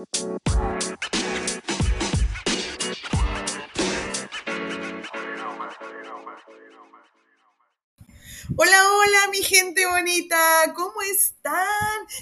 Música Hola, hola, mi gente bonita, ¿cómo están?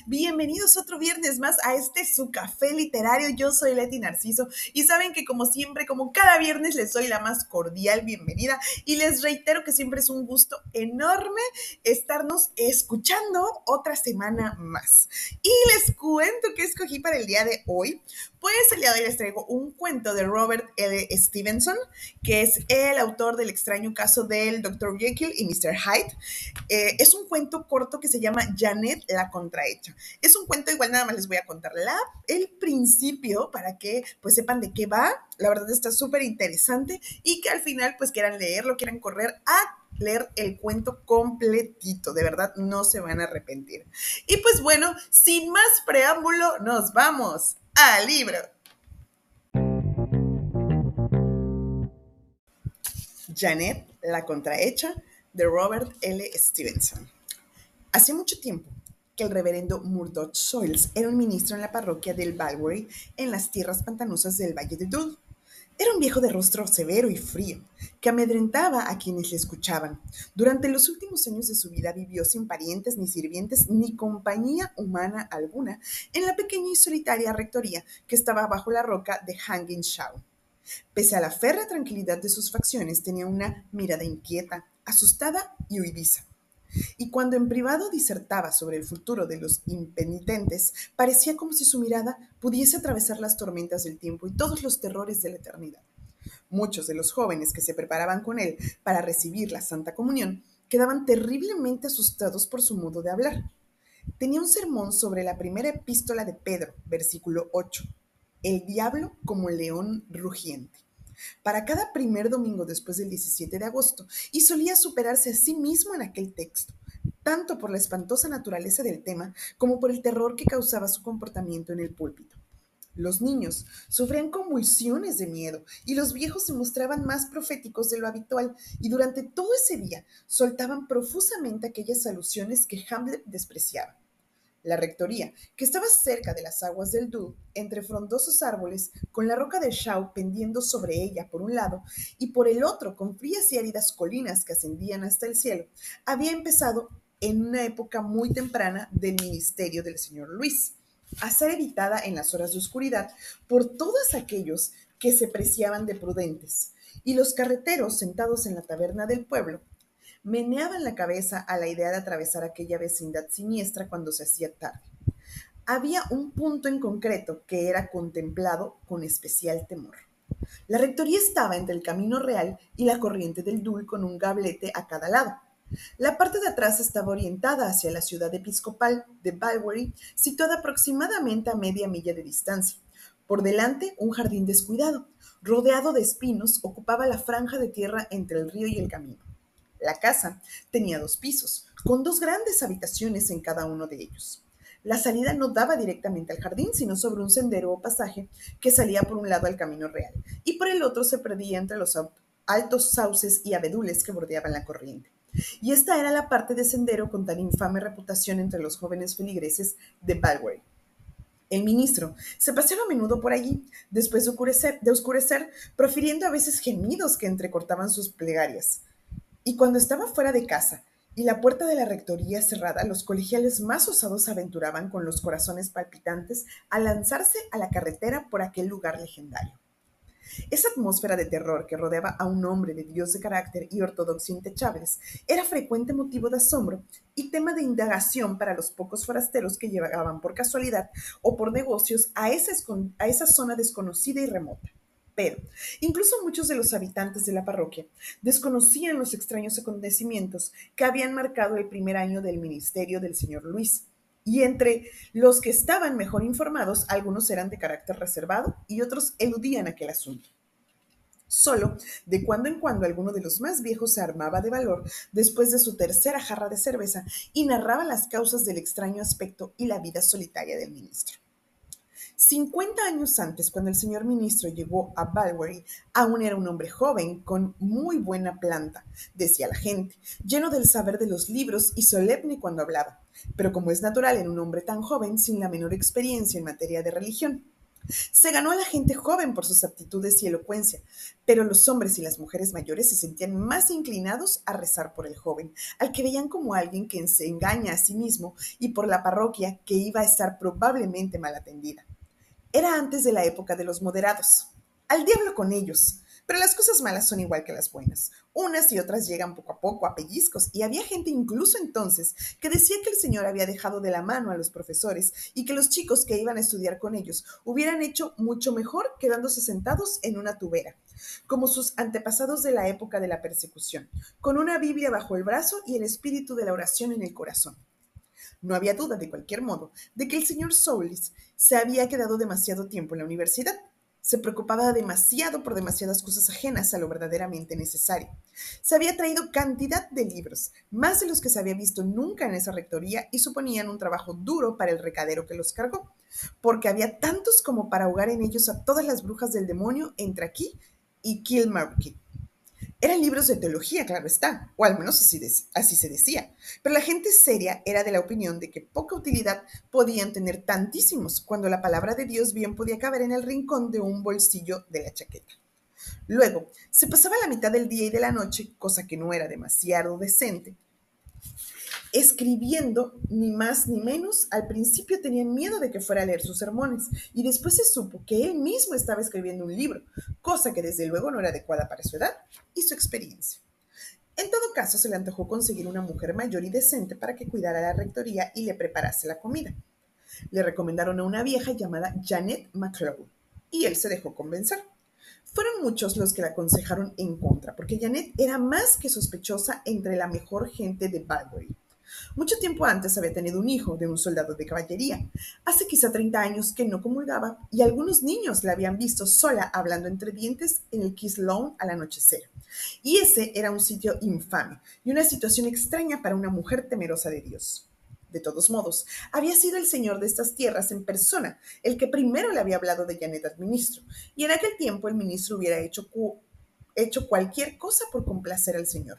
Bienvenidos otro viernes más a este su café literario. Yo soy Leti Narciso y saben que como siempre, como cada viernes, les doy la más cordial bienvenida y les reitero que siempre es un gusto enorme estarnos escuchando otra semana más. Y les cuento que escogí para el día de hoy. Pues el día de hoy les traigo un cuento de Robert L. Stevenson, que es el autor del extraño caso del Dr. Jekyll y Mr. Hyde. Eh, es un cuento corto que se llama Janet la contrahecha. Es un cuento, igual nada más les voy a contar la, el principio para que pues sepan de qué va. La verdad está súper interesante y que al final pues quieran leerlo, quieran correr a leer el cuento completito. De verdad, no se van a arrepentir. Y pues bueno, sin más preámbulo, nos vamos al libro. Janet, la contrahecha, de Robert L. Stevenson. Hace mucho tiempo que el reverendo Murdoch Soils era un ministro en la parroquia del Balbury en las tierras pantanosas del Valle de Dul. Era un viejo de rostro severo y frío, que amedrentaba a quienes le escuchaban. Durante los últimos años de su vida vivió sin parientes, ni sirvientes, ni compañía humana alguna en la pequeña y solitaria rectoría que estaba bajo la roca de Hanging Shaw. Pese a la férrea tranquilidad de sus facciones, tenía una mirada inquieta, asustada y huidiza. Y cuando en privado disertaba sobre el futuro de los impenitentes, parecía como si su mirada pudiese atravesar las tormentas del tiempo y todos los terrores de la eternidad. Muchos de los jóvenes que se preparaban con él para recibir la Santa Comunión quedaban terriblemente asustados por su modo de hablar. Tenía un sermón sobre la primera epístola de Pedro, versículo 8, el diablo como león rugiente para cada primer domingo después del 17 de agosto y solía superarse a sí mismo en aquel texto, tanto por la espantosa naturaleza del tema como por el terror que causaba su comportamiento en el púlpito. Los niños sufrían convulsiones de miedo y los viejos se mostraban más proféticos de lo habitual y durante todo ese día soltaban profusamente aquellas alusiones que Hamlet despreciaba. La rectoría, que estaba cerca de las aguas del Dú, entre frondosos árboles, con la roca de Shaw pendiendo sobre ella por un lado y por el otro con frías y áridas colinas que ascendían hasta el cielo, había empezado en una época muy temprana del ministerio del señor Luis, a ser evitada en las horas de oscuridad por todos aquellos que se preciaban de prudentes, y los carreteros sentados en la taberna del pueblo meneaban la cabeza a la idea de atravesar aquella vecindad siniestra cuando se hacía tarde. Había un punto en concreto que era contemplado con especial temor. La rectoría estaba entre el camino real y la corriente del Dul con un gablete a cada lado. La parte de atrás estaba orientada hacia la ciudad episcopal de Balbury, situada aproximadamente a media milla de distancia. Por delante, un jardín descuidado, rodeado de espinos, ocupaba la franja de tierra entre el río y el camino. La casa tenía dos pisos, con dos grandes habitaciones en cada uno de ellos. La salida no daba directamente al jardín, sino sobre un sendero o pasaje que salía por un lado al camino real y por el otro se perdía entre los altos sauces y abedules que bordeaban la corriente. Y esta era la parte de sendero con tan infame reputación entre los jóvenes feligreses de Balway. El ministro se paseaba a menudo por allí, después de oscurecer, de oscurecer, profiriendo a veces gemidos que entrecortaban sus plegarias. Y cuando estaba fuera de casa y la puerta de la rectoría cerrada, los colegiales más osados aventuraban con los corazones palpitantes a lanzarse a la carretera por aquel lugar legendario. Esa atmósfera de terror que rodeaba a un hombre de Dios de carácter y ortodoxia intechables era frecuente motivo de asombro y tema de indagación para los pocos forasteros que llegaban por casualidad o por negocios a esa zona desconocida y remota. Pero incluso muchos de los habitantes de la parroquia desconocían los extraños acontecimientos que habían marcado el primer año del ministerio del señor Luis. Y entre los que estaban mejor informados, algunos eran de carácter reservado y otros eludían aquel asunto. Solo de cuando en cuando alguno de los más viejos se armaba de valor después de su tercera jarra de cerveza y narraba las causas del extraño aspecto y la vida solitaria del ministro. Cincuenta años antes, cuando el señor ministro llegó a Balwery, aún era un hombre joven, con muy buena planta, decía la gente, lleno del saber de los libros y solemne cuando hablaba, pero como es natural en un hombre tan joven, sin la menor experiencia en materia de religión. Se ganó a la gente joven por sus aptitudes y elocuencia, pero los hombres y las mujeres mayores se sentían más inclinados a rezar por el joven, al que veían como alguien que se engaña a sí mismo y por la parroquia que iba a estar probablemente mal atendida. Era antes de la época de los moderados. Al diablo con ellos. Pero las cosas malas son igual que las buenas. Unas y otras llegan poco a poco a pellizcos y había gente incluso entonces que decía que el Señor había dejado de la mano a los profesores y que los chicos que iban a estudiar con ellos hubieran hecho mucho mejor quedándose sentados en una tubera, como sus antepasados de la época de la persecución, con una Biblia bajo el brazo y el espíritu de la oración en el corazón. No había duda, de cualquier modo, de que el señor Soulis se había quedado demasiado tiempo en la universidad se preocupaba demasiado por demasiadas cosas ajenas a lo verdaderamente necesario. Se había traído cantidad de libros, más de los que se había visto nunca en esa rectoría, y suponían un trabajo duro para el recadero que los cargó, porque había tantos como para ahogar en ellos a todas las brujas del demonio entre aquí y Kilmarnock. Eran libros de teología, claro está, o al menos así, así, se decía, pero la gente seria era de la opinión de que poca utilidad podían tener tantísimos cuando la palabra de Dios bien podía caber en el rincón de un bolsillo de la chaqueta. Luego, se pasaba la mitad del día y de la noche, cosa que no era demasiado decente, escribiendo ni más ni menos. Al principio tenían miedo de que fuera a leer sus sermones y después se supo que él mismo estaba escribiendo un libro, cosa que desde luego no era adecuada para su edad y su experiencia. En todo caso, se le antojó conseguir una mujer mayor y decente para que cuidara la rectoría y le preparase la comida. Le recomendaron a una vieja llamada Janet McCloud y él se dejó convencer. Fueron muchos los que la aconsejaron en contra, porque Janet era más que sospechosa entre la mejor gente de Balbury. Mucho tiempo antes había tenido un hijo de un soldado de caballería. Hace quizá 30 años que no comulgaba y algunos niños la habían visto sola hablando entre dientes en el Kiss Lawn al anochecer. Y ese era un sitio infame y una situación extraña para una mujer temerosa de Dios. De todos modos, había sido el señor de estas tierras en persona el que primero le había hablado de Janet al ministro, y en aquel tiempo el ministro hubiera hecho, hecho cualquier cosa por complacer al señor.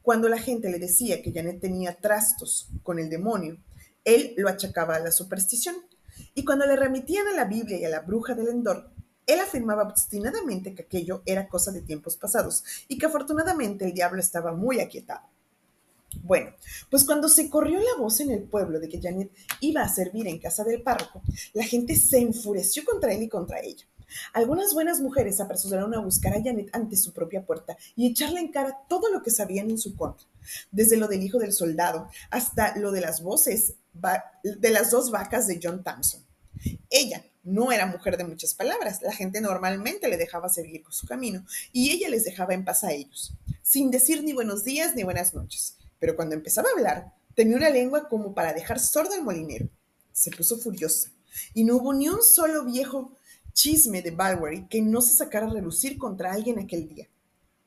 Cuando la gente le decía que Janet tenía trastos con el demonio, él lo achacaba a la superstición. Y cuando le remitían a la Biblia y a la bruja del Endor, él afirmaba obstinadamente que aquello era cosa de tiempos pasados y que afortunadamente el diablo estaba muy aquietado. Bueno, pues cuando se corrió la voz en el pueblo de que Janet iba a servir en casa del párroco, la gente se enfureció contra él y contra ella. Algunas buenas mujeres apresuraron a buscar a Janet ante su propia puerta y echarle en cara todo lo que sabían en su contra, desde lo del hijo del soldado hasta lo de las voces de las dos vacas de John Thompson. Ella no era mujer de muchas palabras, la gente normalmente le dejaba seguir con su camino y ella les dejaba en paz a ellos, sin decir ni buenos días ni buenas noches. Pero cuando empezaba a hablar, tenía una lengua como para dejar sordo al molinero. Se puso furiosa y no hubo ni un solo viejo chisme de Balwery que no se sacara a relucir contra alguien aquel día.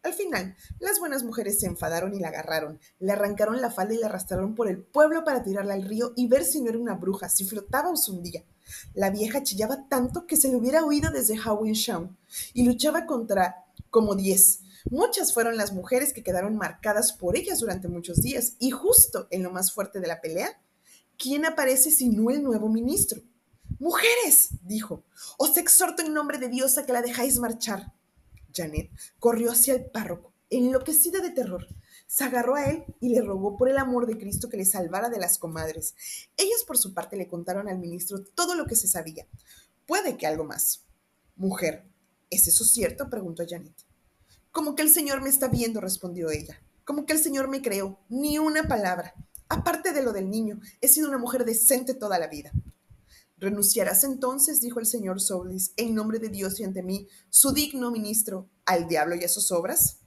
Al final, las buenas mujeres se enfadaron y la agarraron, le arrancaron la falda y la arrastraron por el pueblo para tirarla al río y ver si no era una bruja, si flotaba o se. La vieja chillaba tanto que se le hubiera oído desde Shawn y luchaba contra como diez. Muchas fueron las mujeres que quedaron marcadas por ellas durante muchos días y justo en lo más fuerte de la pelea, ¿quién aparece sino el nuevo ministro? Mujeres, dijo, os exhorto en nombre de Dios a que la dejáis marchar. Janet corrió hacia el párroco, enloquecida de terror. Se agarró a él y le rogó por el amor de Cristo que le salvara de las comadres. Ellas por su parte le contaron al ministro todo lo que se sabía. Puede que algo más. Mujer, ¿es eso cierto? preguntó Janet. Como que el Señor me está viendo, respondió ella. Como que el Señor me creó. Ni una palabra. Aparte de lo del niño, he sido una mujer decente toda la vida. ¿Renunciarás entonces, dijo el señor Soulis, en nombre de Dios y ante mí, su digno ministro, al diablo y a sus obras?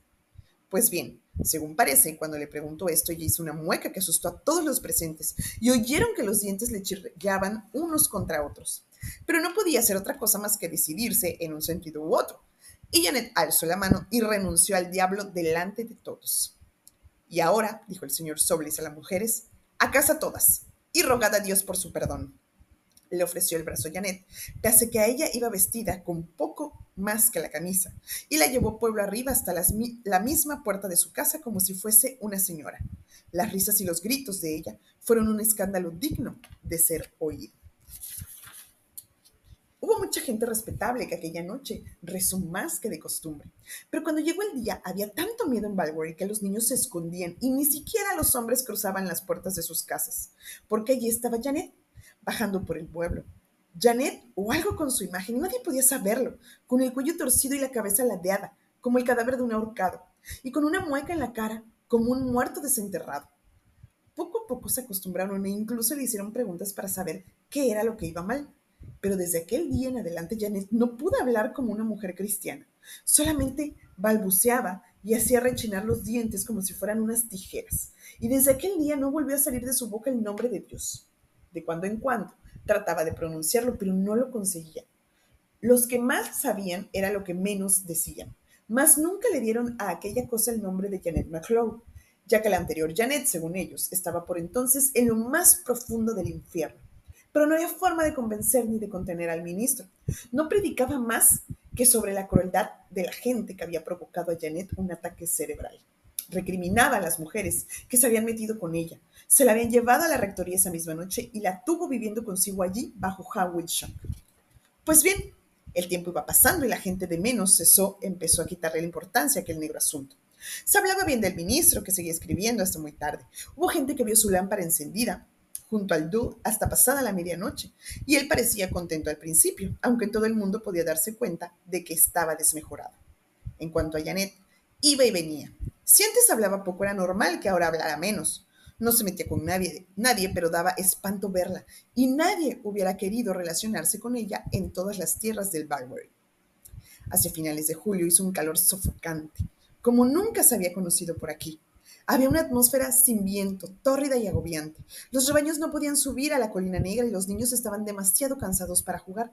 Pues bien, según parece, cuando le preguntó esto, ella hizo una mueca que asustó a todos los presentes y oyeron que los dientes le chirriaban unos contra otros. Pero no podía hacer otra cosa más que decidirse en un sentido u otro. Y Janet alzó la mano y renunció al diablo delante de todos. Y ahora, dijo el señor Soulis a las mujeres, a casa todas, y rogad a Dios por su perdón le ofreció el brazo Janet, pese que a ella iba vestida con poco más que la camisa, y la llevó pueblo arriba hasta la misma puerta de su casa como si fuese una señora. Las risas y los gritos de ella fueron un escándalo digno de ser oído. Hubo mucha gente respetable que aquella noche rezó más que de costumbre. Pero cuando llegó el día, había tanto miedo en Balbury que los niños se escondían y ni siquiera los hombres cruzaban las puertas de sus casas, porque allí estaba Janet, bajando por el pueblo. Janet o algo con su imagen, y nadie podía saberlo, con el cuello torcido y la cabeza ladeada, como el cadáver de un ahorcado, y con una mueca en la cara, como un muerto desenterrado. Poco a poco se acostumbraron e incluso le hicieron preguntas para saber qué era lo que iba mal. Pero desde aquel día en adelante Janet no pudo hablar como una mujer cristiana. Solamente balbuceaba y hacía rechinar los dientes como si fueran unas tijeras. Y desde aquel día no volvió a salir de su boca el nombre de Dios. De cuando en cuando trataba de pronunciarlo, pero no lo conseguía. Los que más sabían era lo que menos decían. Mas nunca le dieron a aquella cosa el nombre de Janet McClough, ya que la anterior Janet, según ellos, estaba por entonces en lo más profundo del infierno pero no había forma de convencer ni de contener al ministro. No predicaba más que sobre la crueldad de la gente que había provocado a Janet un ataque cerebral. Recriminaba a las mujeres que se habían metido con ella. Se la habían llevado a la rectoría esa misma noche y la tuvo viviendo consigo allí bajo Howard Shock. Pues bien, el tiempo iba pasando y la gente de menos cesó, empezó a quitarle la importancia a aquel negro asunto. Se hablaba bien del ministro, que seguía escribiendo hasta muy tarde. Hubo gente que vio su lámpara encendida, junto al Du hasta pasada la medianoche, y él parecía contento al principio, aunque todo el mundo podía darse cuenta de que estaba desmejorado. En cuanto a Janet, iba y venía. Si antes hablaba poco era normal que ahora hablara menos. No se metía con nadie, nadie, pero daba espanto verla, y nadie hubiera querido relacionarse con ella en todas las tierras del Balbury. Hacia finales de julio hizo un calor sofocante, como nunca se había conocido por aquí. Había una atmósfera sin viento, tórrida y agobiante. Los rebaños no podían subir a la colina negra y los niños estaban demasiado cansados para jugar.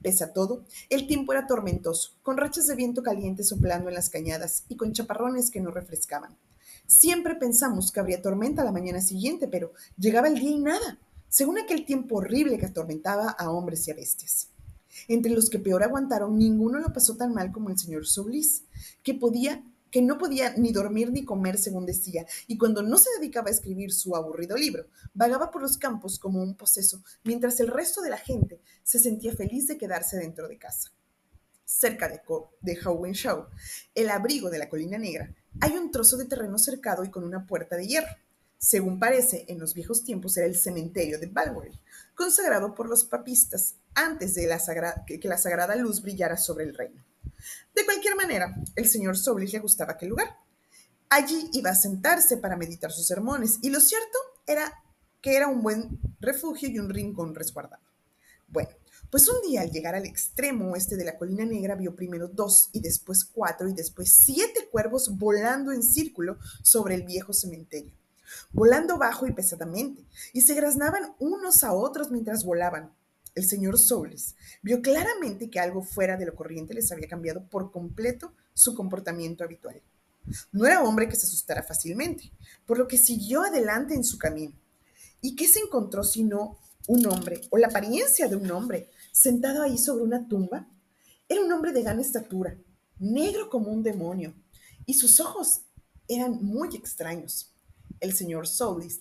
Pese a todo, el tiempo era tormentoso, con rachas de viento caliente soplando en las cañadas y con chaparrones que no refrescaban. Siempre pensamos que habría tormenta la mañana siguiente, pero llegaba el día y nada, según aquel tiempo horrible que atormentaba a hombres y a bestias. Entre los que peor aguantaron, ninguno lo pasó tan mal como el señor Soublis, que podía que no podía ni dormir ni comer, según decía, y cuando no se dedicaba a escribir su aburrido libro, vagaba por los campos como un poseso, mientras el resto de la gente se sentía feliz de quedarse dentro de casa. Cerca de, de Show, el abrigo de la Colina Negra, hay un trozo de terreno cercado y con una puerta de hierro. Según parece, en los viejos tiempos era el cementerio de Balbury, consagrado por los papistas antes de que la sagrada luz brillara sobre el reino. De cualquier manera, el señor Soblis le gustaba aquel lugar. Allí iba a sentarse para meditar sus sermones, y lo cierto era que era un buen refugio y un rincón resguardado. Bueno, pues un día al llegar al extremo oeste de la colina negra vio primero dos y después cuatro y después siete cuervos volando en círculo sobre el viejo cementerio, volando bajo y pesadamente, y se graznaban unos a otros mientras volaban, el señor Soules vio claramente que algo fuera de lo corriente les había cambiado por completo su comportamiento habitual. No era hombre que se asustara fácilmente, por lo que siguió adelante en su camino. ¿Y qué se encontró sino un hombre, o la apariencia de un hombre, sentado ahí sobre una tumba? Era un hombre de gran estatura, negro como un demonio, y sus ojos eran muy extraños. El señor Soulis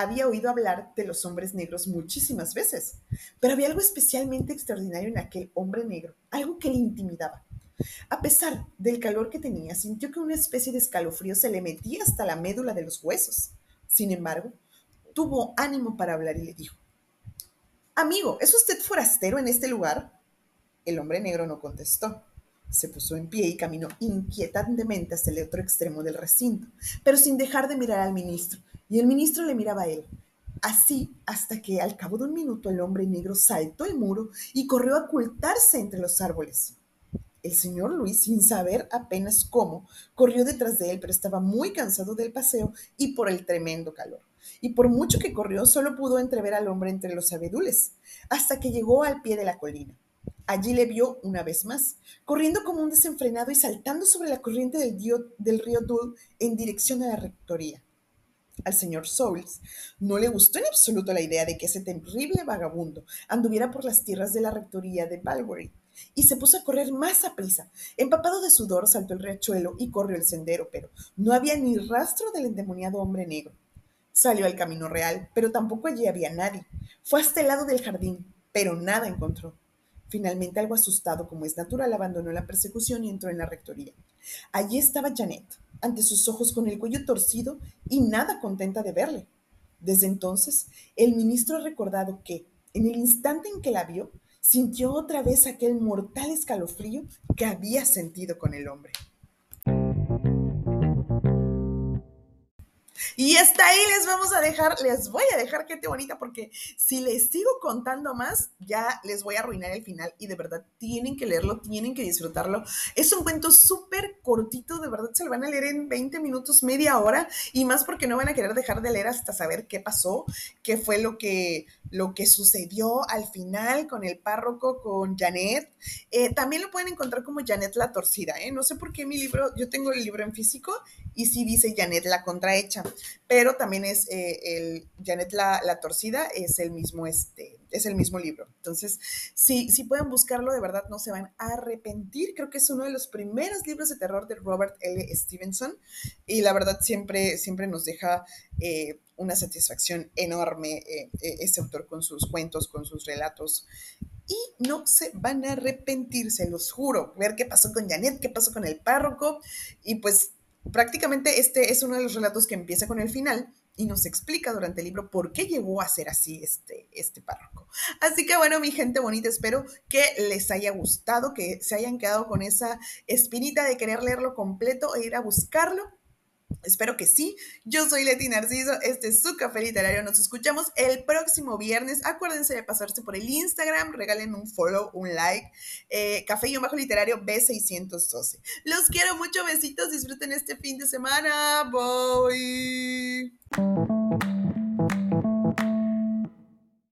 había oído hablar de los hombres negros muchísimas veces, pero había algo especialmente extraordinario en aquel hombre negro, algo que le intimidaba. A pesar del calor que tenía, sintió que una especie de escalofrío se le metía hasta la médula de los huesos. Sin embargo, tuvo ánimo para hablar y le dijo, Amigo, ¿es usted forastero en este lugar? El hombre negro no contestó. Se puso en pie y caminó inquietantemente hasta el otro extremo del recinto, pero sin dejar de mirar al ministro, y el ministro le miraba a él. Así hasta que al cabo de un minuto el hombre negro saltó el muro y corrió a ocultarse entre los árboles. El señor Luis, sin saber apenas cómo, corrió detrás de él, pero estaba muy cansado del paseo y por el tremendo calor. Y por mucho que corrió, solo pudo entrever al hombre entre los abedules, hasta que llegó al pie de la colina. Allí le vio una vez más, corriendo como un desenfrenado y saltando sobre la corriente del, del río Dul en dirección a la rectoría al señor Souls no le gustó en absoluto la idea de que ese terrible vagabundo anduviera por las tierras de la rectoría de Balbury y se puso a correr más a prisa. Empapado de sudor, saltó el riachuelo y corrió el sendero, pero no había ni rastro del endemoniado hombre negro. Salió al camino real, pero tampoco allí había nadie. Fue hasta el lado del jardín, pero nada encontró. Finalmente, algo asustado como es natural, abandonó la persecución y entró en la rectoría. Allí estaba Janet, ante sus ojos con el cuello torcido y nada contenta de verle. Desde entonces, el ministro ha recordado que, en el instante en que la vio, sintió otra vez aquel mortal escalofrío que había sentido con el hombre. Y hasta ahí les vamos a dejar, les voy a dejar gente bonita porque si les sigo contando más, ya les voy a arruinar el final y de verdad tienen que leerlo, tienen que disfrutarlo. Es un cuento súper cortito, de verdad se lo van a leer en 20 minutos, media hora y más porque no van a querer dejar de leer hasta saber qué pasó, qué fue lo que, lo que sucedió al final con el párroco, con Janet. Eh, también lo pueden encontrar como Janet la torcida, ¿eh? No sé por qué mi libro, yo tengo el libro en físico y sí dice Janet la contrahecha pero también es eh, el Janet la, Torcida, es el mismo, este, es el mismo libro. Entonces, si, si pueden buscarlo, de verdad no se van a arrepentir. Creo que es uno de los primeros libros de terror de Robert L. Stevenson y la verdad siempre, siempre nos deja eh, una satisfacción enorme eh, ese autor con sus cuentos, con sus relatos y no se van a arrepentir, se los juro. Ver qué pasó con Janet, qué pasó con el párroco y pues prácticamente este es uno de los relatos que empieza con el final y nos explica durante el libro por qué llegó a ser así este, este párroco. Así que bueno, mi gente bonita, espero que les haya gustado, que se hayan quedado con esa espinita de querer leerlo completo e ir a buscarlo. Espero que sí. Yo soy Leti Narciso. Este es su café literario. Nos escuchamos el próximo viernes. Acuérdense de pasarse por el Instagram. Regalen un follow, un like. Eh, café y un bajo literario B612. Los quiero mucho. Besitos. Disfruten este fin de semana. Bye.